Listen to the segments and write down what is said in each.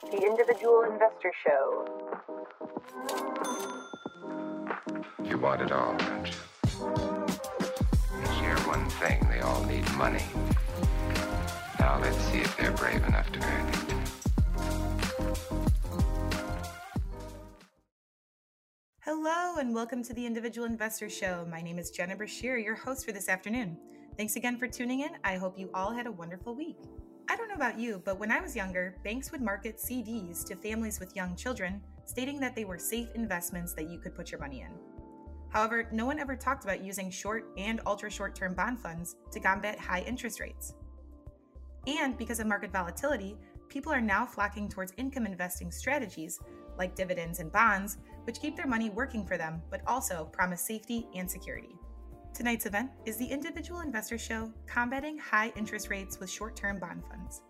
The Individual Investor Show. You want it all, don't you? You share one thing, they all need money. Now let's see if they're brave enough to earn it. Hello, and welcome to the Individual Investor Show. My name is Jenna Brashear, your host for this afternoon. Thanks again for tuning in. I hope you all had a wonderful week. I don't know about you, but when I was younger, banks would market CDs to families with young children, stating that they were safe investments that you could put your money in. However, no one ever talked about using short and ultra short term bond funds to combat high interest rates. And because of market volatility, people are now flocking towards income investing strategies like dividends and bonds, which keep their money working for them but also promise safety and security. Tonight's event is the Individual Investor Show Combating High Interest Rates with Short Term Bond Funds.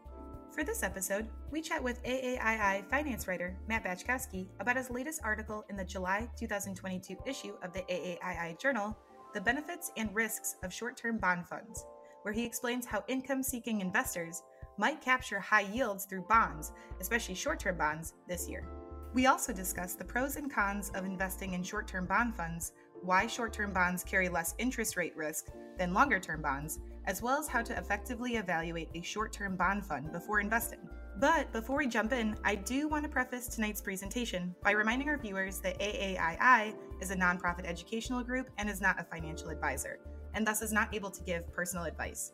For this episode, we chat with AAII finance writer Matt Bajkowski about his latest article in the July 2022 issue of the AAII Journal, The Benefits and Risks of Short Term Bond Funds, where he explains how income seeking investors might capture high yields through bonds, especially short term bonds, this year. We also discuss the pros and cons of investing in short term bond funds why short term bonds carry less interest rate risk than longer term bonds, as well as how to effectively evaluate a short term bond fund before investing. But before we jump in, I do want to preface tonight's presentation by reminding our viewers that AAII is a nonprofit educational group and is not a financial advisor, and thus is not able to give personal advice.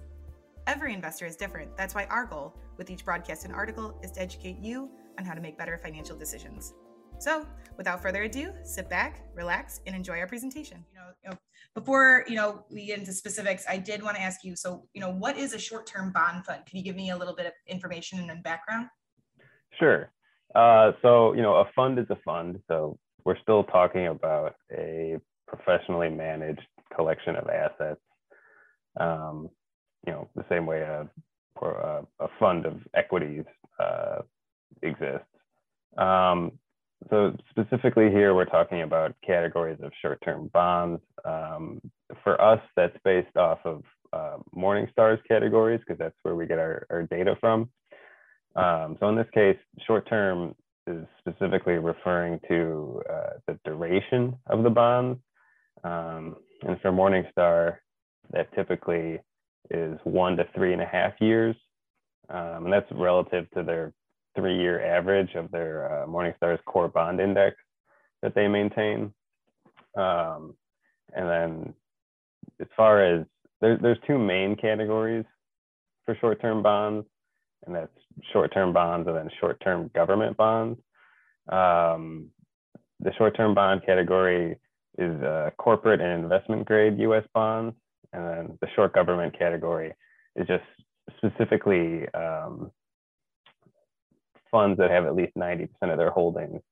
Every investor is different. That's why our goal with each broadcast and article is to educate you on how to make better financial decisions. So, without further ado, sit back, relax, and enjoy our presentation. You know, you know, before you know we get into specifics, I did want to ask you. So, you know, what is a short-term bond fund? Can you give me a little bit of information and background? Sure. Uh, so, you know, a fund is a fund. So, we're still talking about a professionally managed collection of assets. Um, you know, the same way a, a, a fund of equities uh, exists. Um, so specifically here, we're talking about categories of short-term bonds. Um, for us, that's based off of uh, Morningstar's categories because that's where we get our, our data from. Um, so in this case, short-term is specifically referring to uh, the duration of the bonds. Um, and for Morningstar, that typically is one to three and a half years. Um, and that's relative to their three-year average of their uh, Morningstar's core bond index that they maintain. Um, and then as far as there, there's two main categories for short-term bonds, and that's short-term bonds and then short-term government bonds. Um, the short-term bond category is uh, corporate and investment grade U.S. bonds, and then the short government category is just specifically um, funds that have at least 90% of their holdings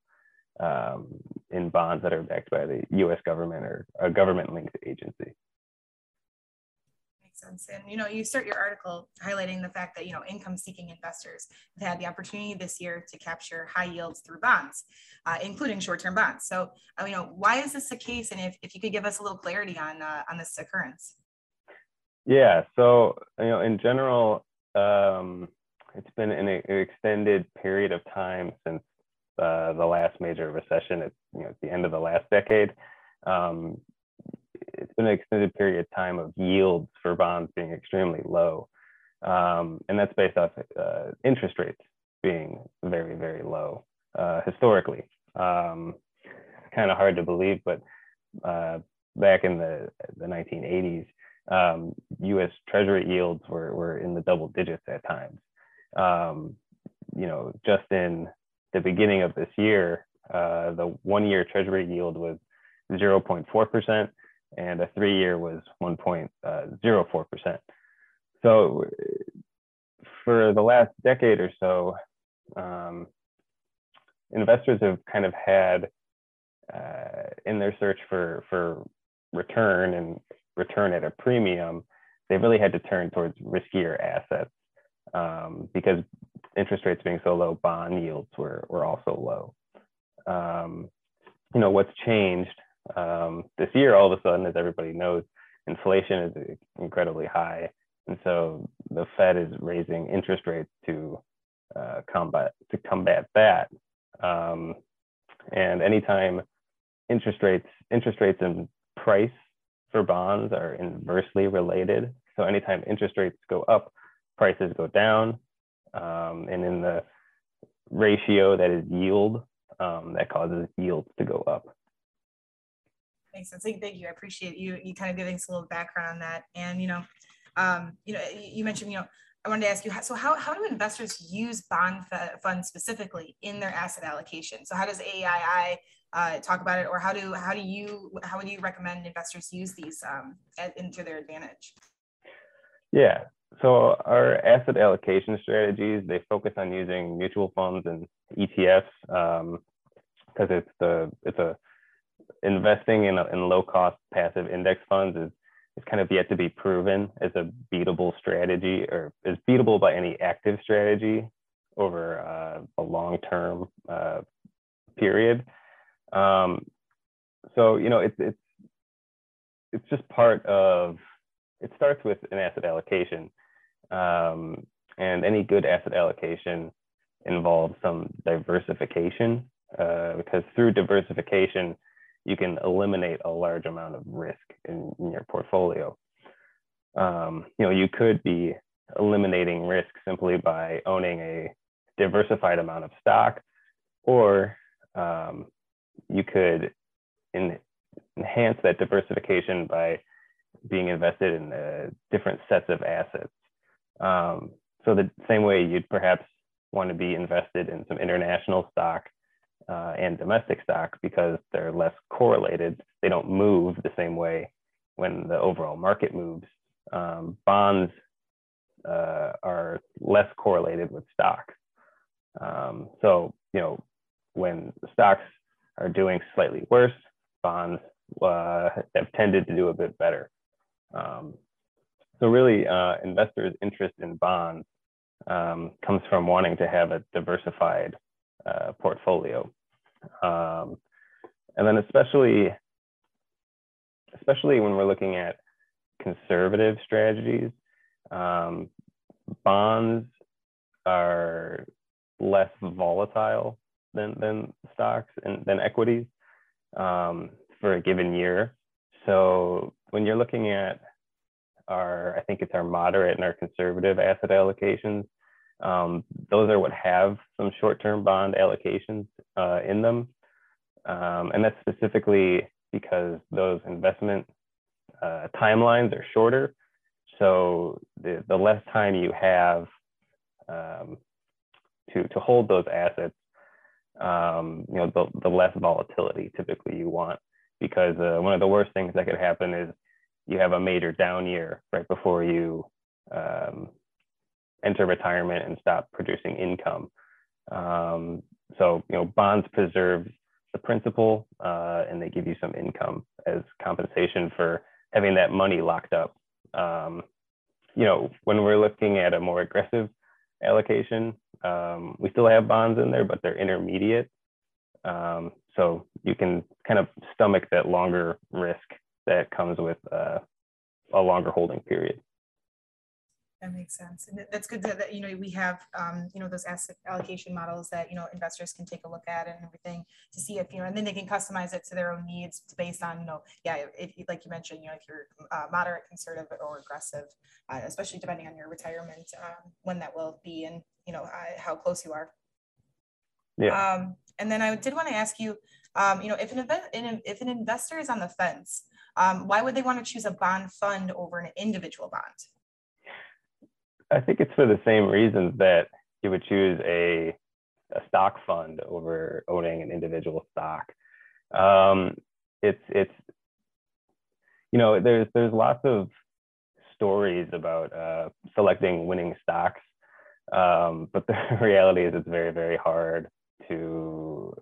um, in bonds that are backed by the US government or a government linked agency. Makes sense. And you know, you start your article highlighting the fact that you know income-seeking investors have had the opportunity this year to capture high yields through bonds, uh, including short-term bonds. So, uh, you know, why is this the case? And if, if you could give us a little clarity on uh, on this occurrence. Yeah. So, you know, in general, um, it's been an extended period of time since uh, the last major recession at you know at the end of the last decade. Um, it's been an extended period of time of yields for bonds being extremely low, um, and that's based off uh, interest rates being very very low uh, historically. Um, kind of hard to believe, but uh, back in the the 1980s, um, U.S. Treasury yields were were in the double digits at times um, you know, just in the beginning of this year, uh, the one year treasury yield was 0.4% and a three year was 1.04%. So for the last decade or so, um, investors have kind of had uh, in their search for, for return and return at a premium, they really had to turn towards riskier assets um, because interest rates being so low, bond yields were, were also low. Um, you know, what's changed um, this year, all of a sudden, as everybody knows, inflation is incredibly high. And so the Fed is raising interest rates to uh, combat to combat that. Um, and anytime interest rates interest rates and price for bonds are inversely related. So anytime interest rates go up, prices go down. Um, and in the ratio that is yield, um, that causes yields to go up. Makes sense. Thank you. I appreciate you you kind of giving us a little background on that. And you know, um, you know, you mentioned you know I wanted to ask you, so how, how do investors use bond funds specifically in their asset allocation? So how does AAII uh, talk about it, or how do how do you how would you recommend investors use these um, into their advantage? Yeah, so our asset allocation strategies they focus on using mutual funds and ETFs because um, it's the it's a investing in, a, in low cost passive index funds is is kind of yet to be proven as a beatable strategy or is beatable by any active strategy over uh, a long term uh, period. Um, so you know it's it's it's just part of it starts with an asset allocation, um, and any good asset allocation involves some diversification uh, because through diversification you can eliminate a large amount of risk in, in your portfolio. Um, you know, you could be eliminating risk simply by owning a diversified amount of stock, or um, you could in, enhance that diversification by being invested in uh, different sets of assets. Um, so the same way you'd perhaps want to be invested in some international stock uh, and domestic stock because they're less correlated. They don't move the same way when the overall market moves. Um, bonds uh, are less correlated with stocks. Um, so, you know, when stocks are doing slightly worse, bonds uh, have tended to do a bit better. Um, so really, uh, investors' interest in bonds um, comes from wanting to have a diversified uh, portfolio. Um, and then especially, especially when we're looking at conservative strategies, um, bonds are less volatile than, than stocks and than equities um, for a given year. So when you're looking at our, I think it's our moderate and our conservative asset allocations, um, those are what have some short-term bond allocations uh, in them. Um, and that's specifically because those investment uh, timelines are shorter. So the, the less time you have um, to, to hold those assets, um, you know, the, the less volatility typically you want. Because uh, one of the worst things that could happen is you have a major down year right before you um, enter retirement and stop producing income. Um, so, you know, bonds preserve the principal uh, and they give you some income as compensation for having that money locked up. Um, you know, when we're looking at a more aggressive allocation, um, we still have bonds in there, but they're intermediate. Um, so you can kind of stomach that longer risk that comes with uh, a longer holding period. That makes sense. And that's good that, that, you know, we have, um, you know, those asset allocation models that, you know, investors can take a look at and everything to see if, you know, and then they can customize it to their own needs based on, you know, yeah, if, like you mentioned, you know, if you're uh, moderate, conservative or aggressive, uh, especially depending on your retirement, um, when that will be and, you know, uh, how close you are. Yeah. Um, and then I did want to ask you, um, you know, if an, event, if an investor is on the fence, um, why would they want to choose a bond fund over an individual bond? I think it's for the same reasons that you would choose a, a stock fund over owning an individual stock. Um, it's it's you know there's there's lots of stories about uh, selecting winning stocks, um, but the reality is it's very very hard to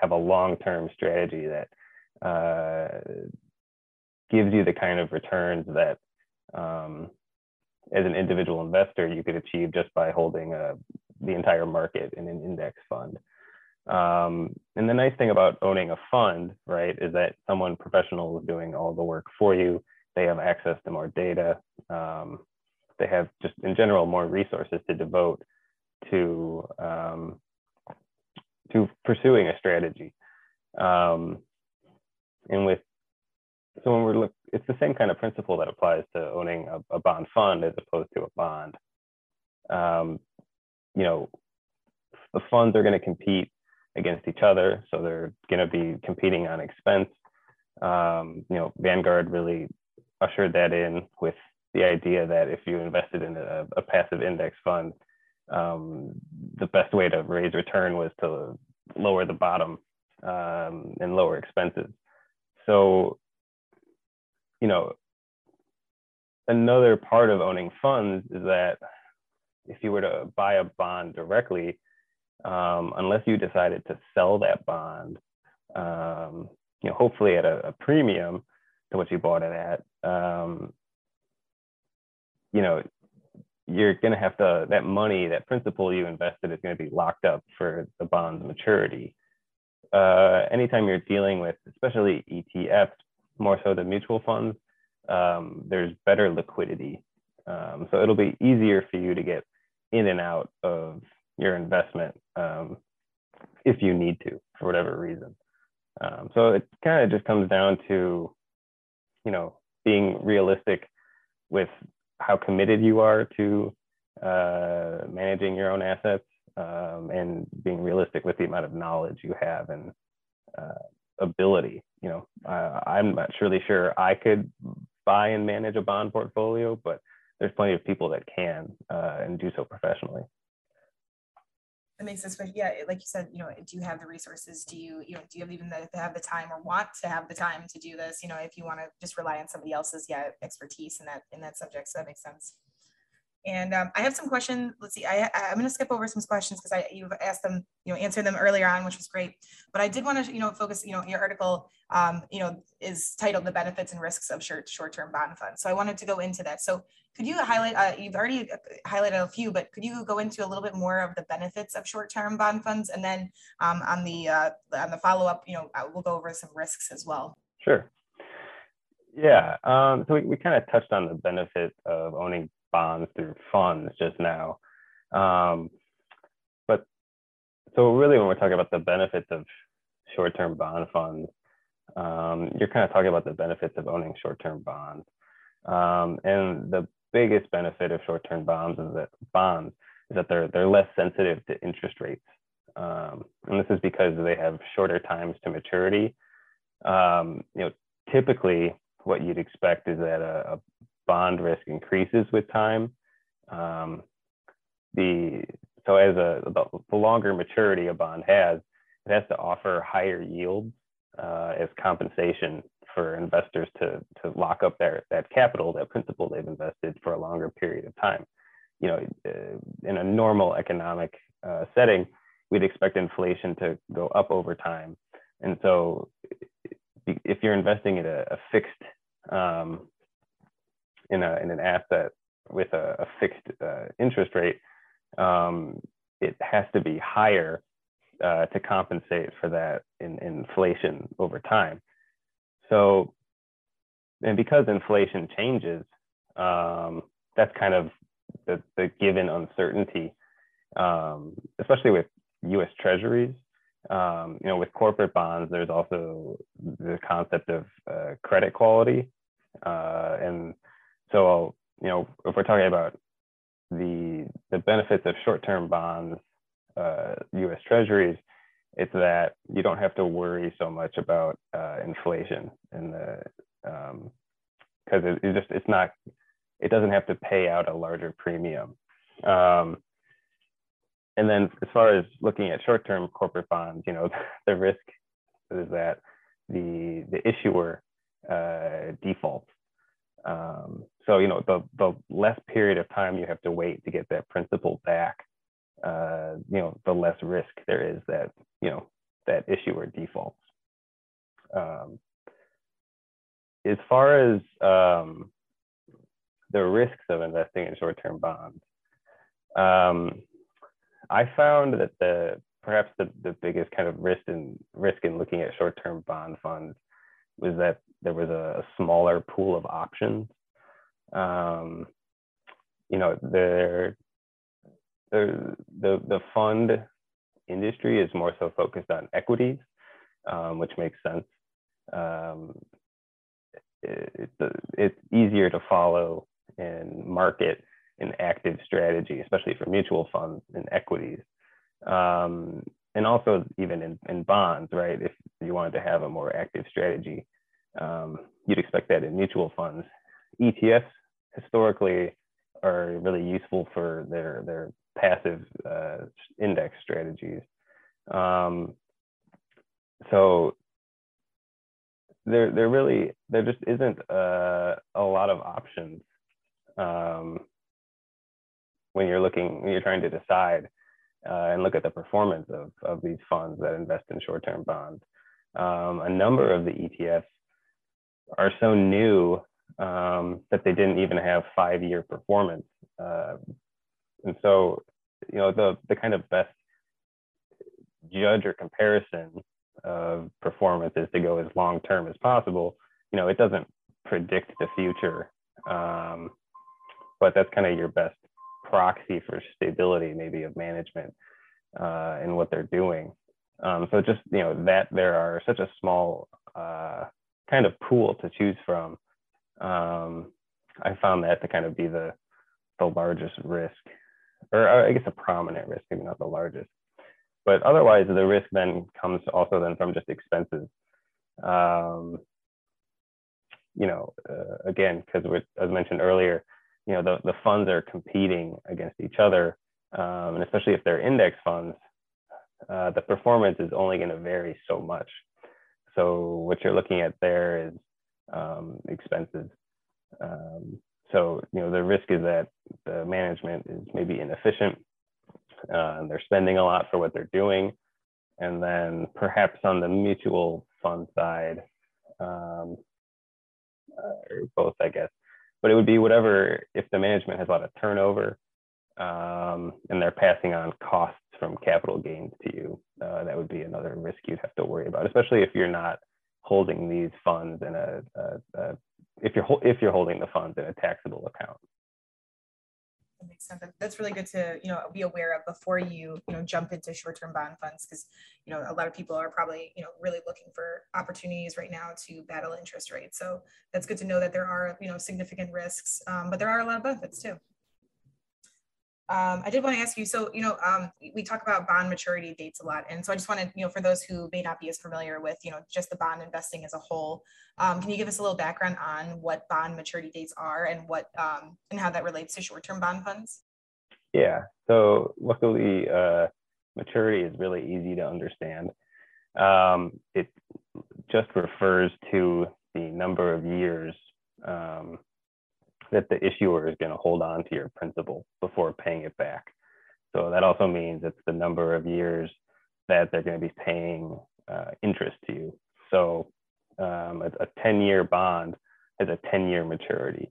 have a long-term strategy that uh, gives you the kind of returns that um, as an individual investor you could achieve just by holding a, uh, the entire market in an index fund. Um, and the nice thing about owning a fund, right, is that someone professional is doing all the work for you. They have access to more data. Um, they have just in general more resources to devote to um, to pursuing a strategy. Um, and with so when we're look, it's the same kind of principle that applies to owning a, a bond fund as opposed to a bond. Um, you know, the funds are going to compete against each other, so they're going to be competing on expense. Um, you know, Vanguard really ushered that in with the idea that if you invested in a, a passive index fund, um, the best way to raise return was to lower the bottom um, and lower expenses. So, you know, another part of owning funds is that if you were to buy a bond directly, um, unless you decided to sell that bond, um, you know, hopefully at a, a, premium to what you bought it at, um, you know, you're going to have to, that money, that principal you invested is going to be locked up for the bond's maturity. Uh, anytime you're dealing with, especially ETFs, more so than mutual funds, um, there's better liquidity. Um, so it'll be easier for you to get in and out of your investment um, if you need to for whatever reason. Um, so it kind of just comes down to, you know, being realistic with how committed you are to uh, managing your own assets um, and being realistic with the amount of knowledge you have and uh, ability. You know, uh, I'm not really sure I could buy and manage a bond portfolio, but there's plenty of people that can uh, and do so professionally that makes sense. But yeah, like you said, you know, do you have the resources? Do you, you know, do you have even the, have the time or want to have the time to do this? You know, if you want to just rely on somebody else's yeah expertise in that in that subject, so that makes sense. And um, I have some questions. Let's see. I, I'm going to skip over some questions because I you've asked them, you know, answered them earlier on, which was great. But I did want to, you know, focus. You know, your article, um, you know, is titled "The Benefits and Risks of Short Short-Term Bond Funds." So I wanted to go into that. So could you highlight? Uh, you've already uh, highlighted a few, but could you go into a little bit more of the benefits of short-term bond funds, and then um, on the uh, on the follow-up, you know, we'll go over some risks as well. Sure. Yeah. Um, so we, we kind of touched on the benefit of owning bonds through funds just now. Um, but so really when we're talking about the benefits of short-term bond funds, um, you're kind of talking about the benefits of owning short-term bonds. Um, and the biggest benefit of short-term bonds is that bonds is that they're they're less sensitive to interest rates. Um, and this is because they have shorter times to maturity. Um, you know, typically what you'd expect is that a, a bond risk increases with time. Um, the so as a the, longer maturity a bond has, it has to offer higher yields uh, as compensation for investors to to lock up their that capital, that principal they've invested for a longer period of time. You know, uh, in a normal economic uh, setting, we'd expect inflation to go up over time, and so if you're investing in a, a fixed um, in, a, in an asset with a, a fixed uh, interest rate, um, it has to be higher uh, to compensate for that in, in inflation over time. So, and because inflation changes, um, that's kind of the, the given uncertainty, um, especially with U.S. Treasuries. Um, you know, with corporate bonds, there's also the concept of uh, credit quality, uh, and so, you know, if we're talking about the the benefits of short-term bonds, uh, U.S. Treasuries, it's that you don't have to worry so much about uh, inflation and the because um, it, it, just it's not it doesn't have to pay out a larger premium. Um, and then as far as looking at short-term corporate bonds, you know, the risk is that the the issuer uh, defaults um, so you know the the less period of time you have to wait to get that principal back, uh, you know, the less risk there is that you know that issuer defaults. Um, as far as um, the risks of investing in short-term bonds, um, I found that the perhaps the, the biggest kind of risk in risk in looking at short-term bond funds was that there was a, smaller pool of options. Um, you know, the, the, the fund industry is more so focused on equities, um, which makes sense. Um, it, it, it's easier to follow and market an active strategy, especially for mutual funds and equities. Um, and also even in, in bonds, right? If you wanted to have a more active strategy, um, you'd expect that in mutual funds. ETFs historically are really useful for their, their passive uh, index strategies. Um, so there, there really, there just isn't uh, a lot of options um, when you're looking, when you're trying to decide uh, and look at the performance of, of these funds that invest in short-term bonds. Um, a number of the ETFs are so new um, that they didn't even have five-year performance. Uh, and so, you know, the, the kind of best judge or comparison of performance is to go as long-term as possible. You know, it doesn't predict the future, um, but that's kind of your best proxy for stability maybe of management uh, and what they're doing. Um, so just you know that there are such a small uh, kind of pool to choose from. Um, I found that to kind of be the the largest risk, or I guess a prominent risk, maybe not the largest. But otherwise, the risk then comes also then from just expenses. Um, you know, uh, again, because as mentioned earlier, you know, the, the funds are competing against each other. Um, and especially if they're index funds, uh, the performance is only going to vary so much. So what you're looking at there is um, expenses. Um, so, you know, the risk is that the management is maybe inefficient. Uh, and they're spending a lot for what they're doing. And then perhaps on the mutual fund side, um, uh, both, I guess, but it would be whatever if the management has a lot of turnover um, and they're passing on costs from capital gains to you. Uh, that would be another risk you'd have to worry about, especially if you're not holding these funds in a, a, a if you're if you're holding the funds in a taxable account that makes sense. That's really good to you know be aware of before you you know jump into short-term bond funds because you know a lot of people are probably you know really looking for opportunities right now to battle interest rates. So that's good to know that there are you know significant risks, um, but there are a lot of benefits too. Um, I did want to ask you, so, you know, um, we talk about bond maturity dates a lot. And so I just wanted, you know, for those who may not be as familiar with, you know, just the bond investing as a whole, um, can you give us a little background on what bond maturity dates are and what, um, and how that relates to short-term bond funds? Yeah, so luckily, uh, maturity is really easy to understand. Um, it just refers to the number of years um, that the issuer is going to hold on to your principal before paying it back. So that also means it's the number of years that they're going to be paying uh, interest to you. So um, a, a 10 year bond has a 10 year maturity.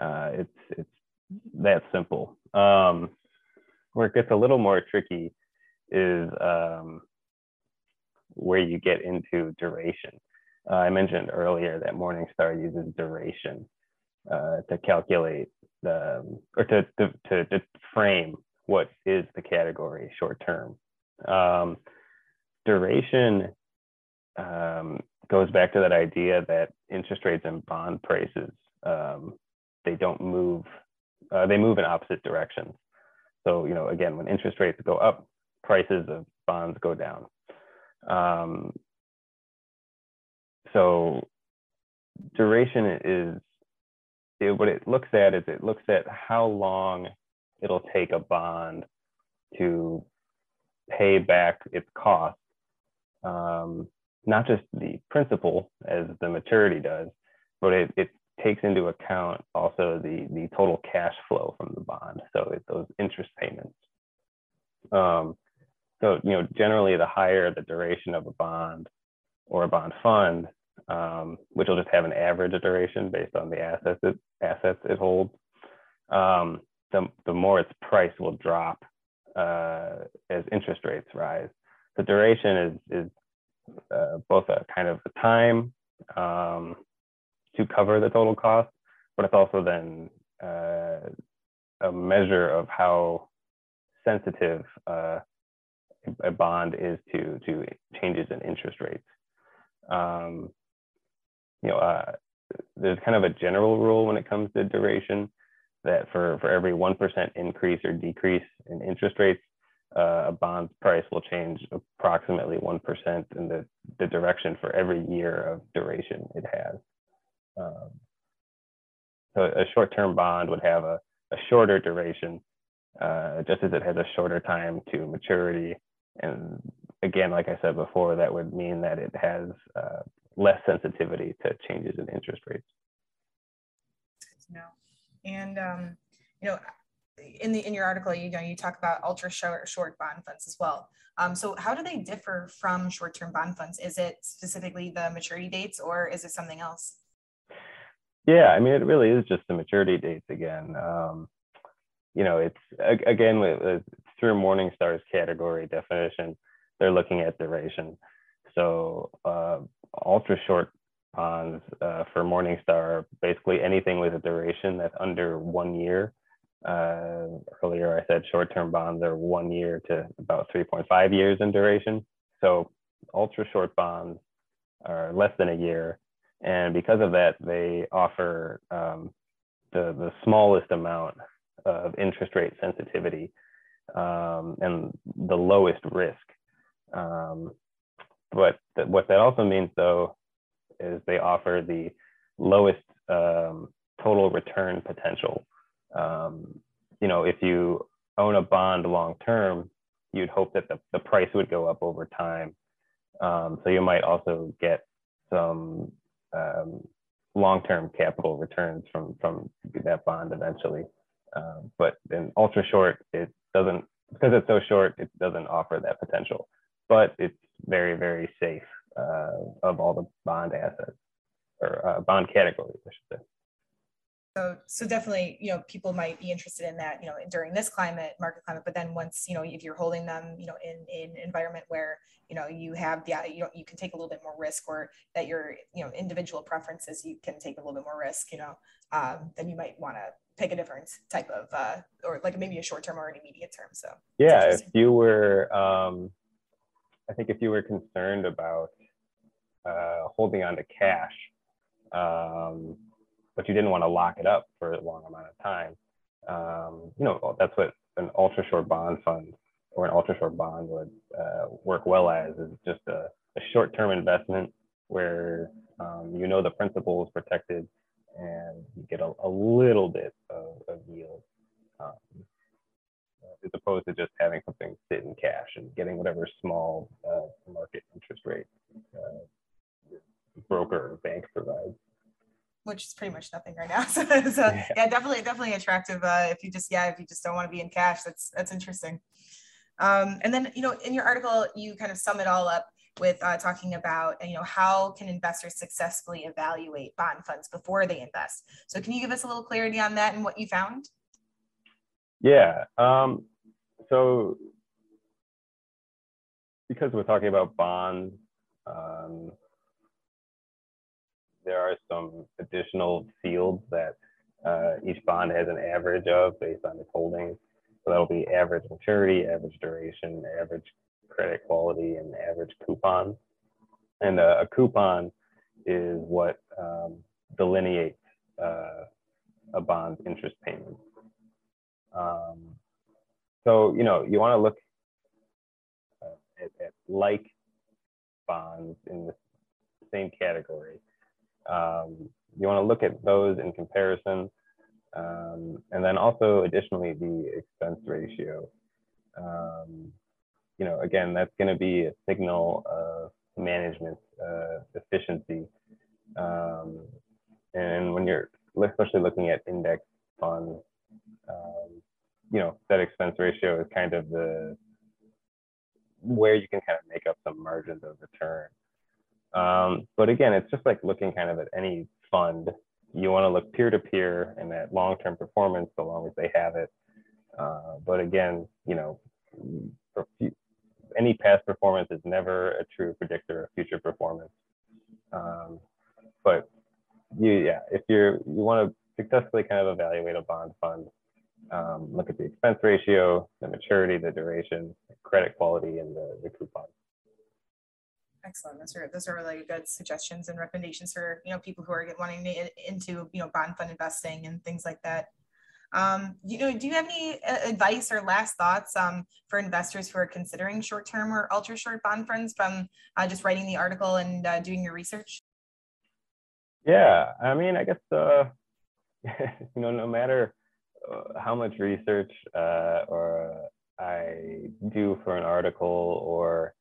Uh, it's, it's that simple. Um, where it gets a little more tricky is um, where you get into duration. Uh, I mentioned earlier that Morningstar uses duration uh, to calculate the or to, to, to, to, frame what is the category short term. Um, duration um, goes back to that idea that interest rates and bond prices um, they don't move uh, they move in opposite directions. So you know again when interest rates go up, prices of bonds go down. Um, so duration is it, what it looks at is it looks at how long it'll take a bond to pay back its cost, um, not just the principal as the maturity does, but it, it takes into account also the, the total cash flow from the bond. So it, those interest payments. Um, so, you know, generally the higher the duration of a bond or a bond fund, um, which will just have an average duration based on the assets it, assets it holds. Um, the, the more its price will drop uh, as interest rates rise. The duration is, is uh, both a kind of a time um, to cover the total cost, but it's also then uh, a measure of how sensitive uh, a bond is to to changes in interest rates. Um, you know, uh, there's kind of a general rule when it comes to duration that for for every one percent increase or decrease in interest rates, uh, a bond's price will change approximately one percent in the the direction for every year of duration it has. Um, so a short-term bond would have a, a shorter duration, uh, just as it has a shorter time to maturity. And again, like I said before, that would mean that it has uh, less sensitivity to changes in interest rates. No, and um, you know, in the in your article, you know, you talk about ultra short short bond funds as well. Um, so how do they differ from short term bond funds? Is it specifically the maturity dates, or is it something else? Yeah, I mean, it really is just the maturity dates again. Um, you know, it's again with, through Morningstar's category definition, they're looking at duration. So uh, ultra short bonds uh, for Morningstar, basically anything with a duration that's under one year. Uh, earlier, I said short-term bonds are one year to about 3.5 years in duration. So ultra short bonds are less than a year and because of that, they offer um, the, the smallest amount of interest rate sensitivity um, and the lowest risk. Um, but th what that also means, though, is they offer the lowest um, total return potential. Um, you know, if you own a bond long term, you'd hope that the, the price would go up over time. Um, so you might also get some um, long-term capital returns from from that bond eventually. Um, but in ultra short, it doesn't because it's so short, it doesn't offer that potential. But it's very very safe uh, of all the bond assets or uh, bond categories, I should say. So, so definitely, you know, people might be interested in that, you know, during this climate, market climate. But then once, you know, if you're holding them, you know, in in environment where, you know, you have the, you know, you can take a little bit more risk, or that your, you know, individual preferences, you can take a little bit more risk, you know, um, then you might want to pick a different type of, uh, or like maybe a short term or an immediate term. So yeah, if you were, um, I think if you were concerned about uh, holding on to cash. Um, but you didn't want to lock it up for a long amount of time. Um, you know, that's what an ultra short bond fund or an ultra short bond would uh, work well as is just a, a short term investment where um, you know the principal is protected and you get a, a little bit of, of yield um, as opposed to just having something sit in cash and getting whatever small uh, market interest rate uh, broker or bank provides which is pretty much nothing right now. so, so yeah. yeah. definitely, definitely attractive. Uh, if you just, yeah, if you just don't want to be in cash, that's that's interesting. Um, and then, you know, in your article, you kind of sum it all up with uh, talking about, you know, how can investors successfully evaluate bond funds before they invest. So, can you give us a little clarity on that and what you found? Yeah. Um, so, because we're talking about bonds. Um, there are some additional fields that uh, each bond has an average of based on its holdings. So that'll be average maturity, average duration, average credit quality, and average coupon. And uh, a coupon is what um, delineates uh, a bond's interest payment. Um, so, you know, you want to look uh, at, at like bonds in the same category um, you want to look at those in comparison. Um, and then also additionally the expense ratio. Um, you know, again, that's going to be a signal of management uh, efficiency. Um, and when you're especially looking at index funds, um, you know, that expense ratio is kind of the where you can kind of make up some margins of return. Um, but again, it's just like looking kind of at any fund. You want to look peer to peer and at long term performance, so long as they have it. Uh, but again, you know, any past performance is never a true predictor of future performance. Um, but you, yeah, if you're you want to successfully kind of evaluate a bond fund, um, look at the expense ratio, the maturity, the duration, credit quality, and the, the coupon. Excellent. Those are those are really good suggestions and recommendations for you know people who are wanting to into you know bond fund investing and things like that. Um, you know, do you have any uh, advice or last thoughts um, for investors who are considering short-term or ultra-short bond funds from uh, just writing the article and uh, doing your research? Yeah, I mean, I guess uh, you know, no matter how much research uh, or I do for an article or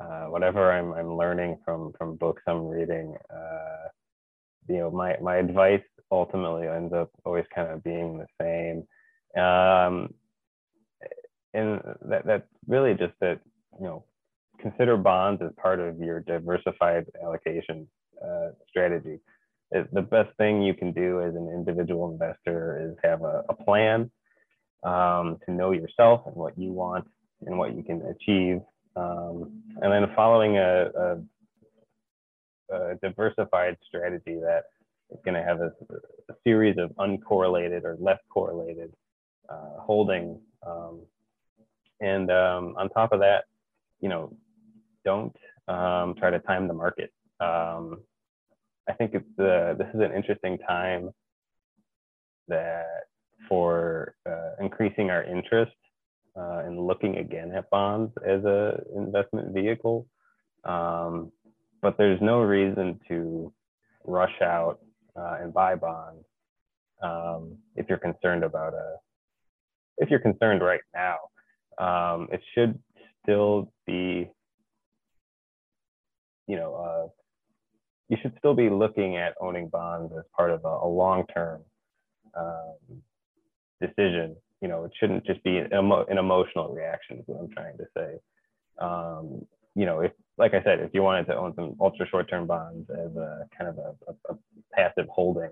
uh, whatever I'm, I'm learning from from books I'm reading, uh, you know, my my advice ultimately ends up always kind of being the same, um, and that that's really just that you know consider bonds as part of your diversified allocation uh, strategy it, the best thing you can do as an individual investor is have a, a plan um, to know yourself and what you want and what you can achieve. Um, and then following a, a, a, diversified strategy that is going to have a, a, series of uncorrelated or less correlated uh, holdings. Um, and um, on top of that, you know, don't um, try to time the market. Um, I think it's uh, this is an interesting time that for uh, increasing our interest uh, looking again at bonds as a investment vehicle. Um, but there's no reason to rush out uh, and buy bonds um, if you're concerned about a if you're concerned right now. Um, it should still be you know uh, you should still be looking at owning bonds as part of a, a long-term um, decision. You know, it shouldn't just be an, emo- an, emotional reaction. Is what I'm trying to say. Um, you know, if like I said, if you wanted to own some ultra short-term bonds as a kind of a, a, a passive holding,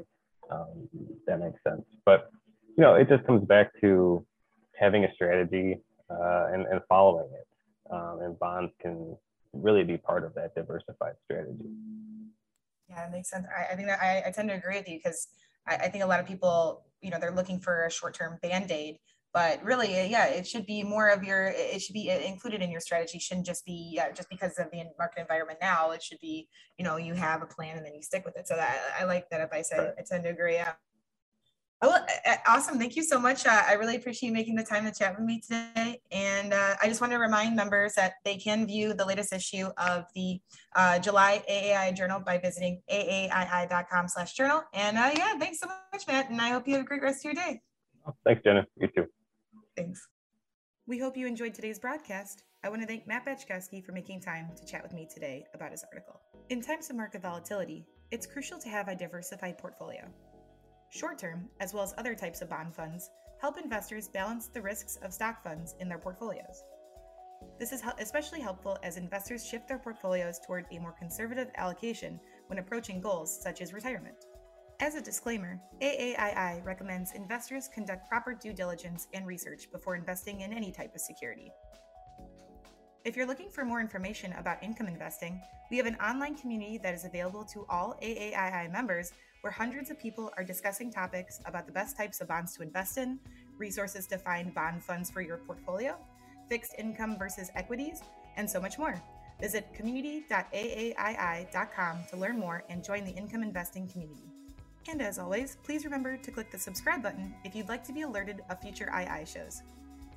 um, that makes sense. But you know, it just comes back to having a strategy uh, and, and following it. Um, and bonds can really be part of that diversified strategy. Yeah, it makes sense. I, I think that I, I, tend to agree with you because I, I, think a lot of people, you know, they're looking for a short-term band-aid, but really, yeah, it should be more of your, it should be included in your strategy. Shouldn't just be uh, just because of the market environment now. It should be, you know, you have a plan and then you stick with it. So that I like that advice. I, say I tend to agree. Yeah. Oh, awesome. Thank you so much. Uh, I really appreciate you making the time to chat with me today. And uh, I just want to remind members that they can view the latest issue of the uh, July AAII journal by visiting aaii.com slash journal. And uh, yeah, thanks so much, Matt. And I hope you have a great rest of your day. Thanks, Jenna. You too. Thanks. We hope you enjoyed today's broadcast. I want to thank Matt Bajkowski for making time to chat with me today about his article. In times of market volatility, it's crucial to have a diversified portfolio. Short term, as well as other types of bond funds, help investors balance the risks of stock funds in their portfolios. This is especially helpful as investors shift their portfolios toward a more conservative allocation when approaching goals such as retirement. As a disclaimer, AAII recommends investors conduct proper due diligence and research before investing in any type of security. If you're looking for more information about income investing, we have an online community that is available to all AAII members where hundreds of people are discussing topics about the best types of bonds to invest in, resources to find bond funds for your portfolio, fixed income versus equities, and so much more. Visit community.aaii.com to learn more and join the income investing community. And as always, please remember to click the subscribe button if you'd like to be alerted of future II shows.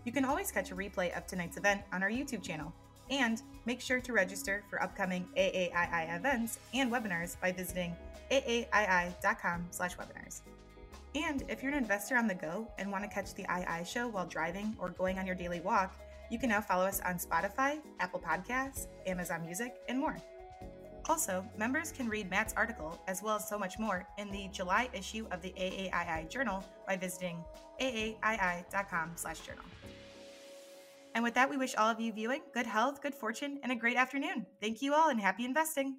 You can always catch a replay of tonight's event on our YouTube channel. And make sure to register for upcoming AAII events and webinars by visiting aaii.com slash webinars. And if you're an investor on the go and want to catch the II show while driving or going on your daily walk, you can now follow us on Spotify, Apple Podcasts, Amazon Music, and more. Also, members can read Matt's article, as well as so much more, in the July issue of the AAII Journal by visiting aaii.com/journal. And with that, we wish all of you viewing good health, good fortune, and a great afternoon. Thank you all, and happy investing.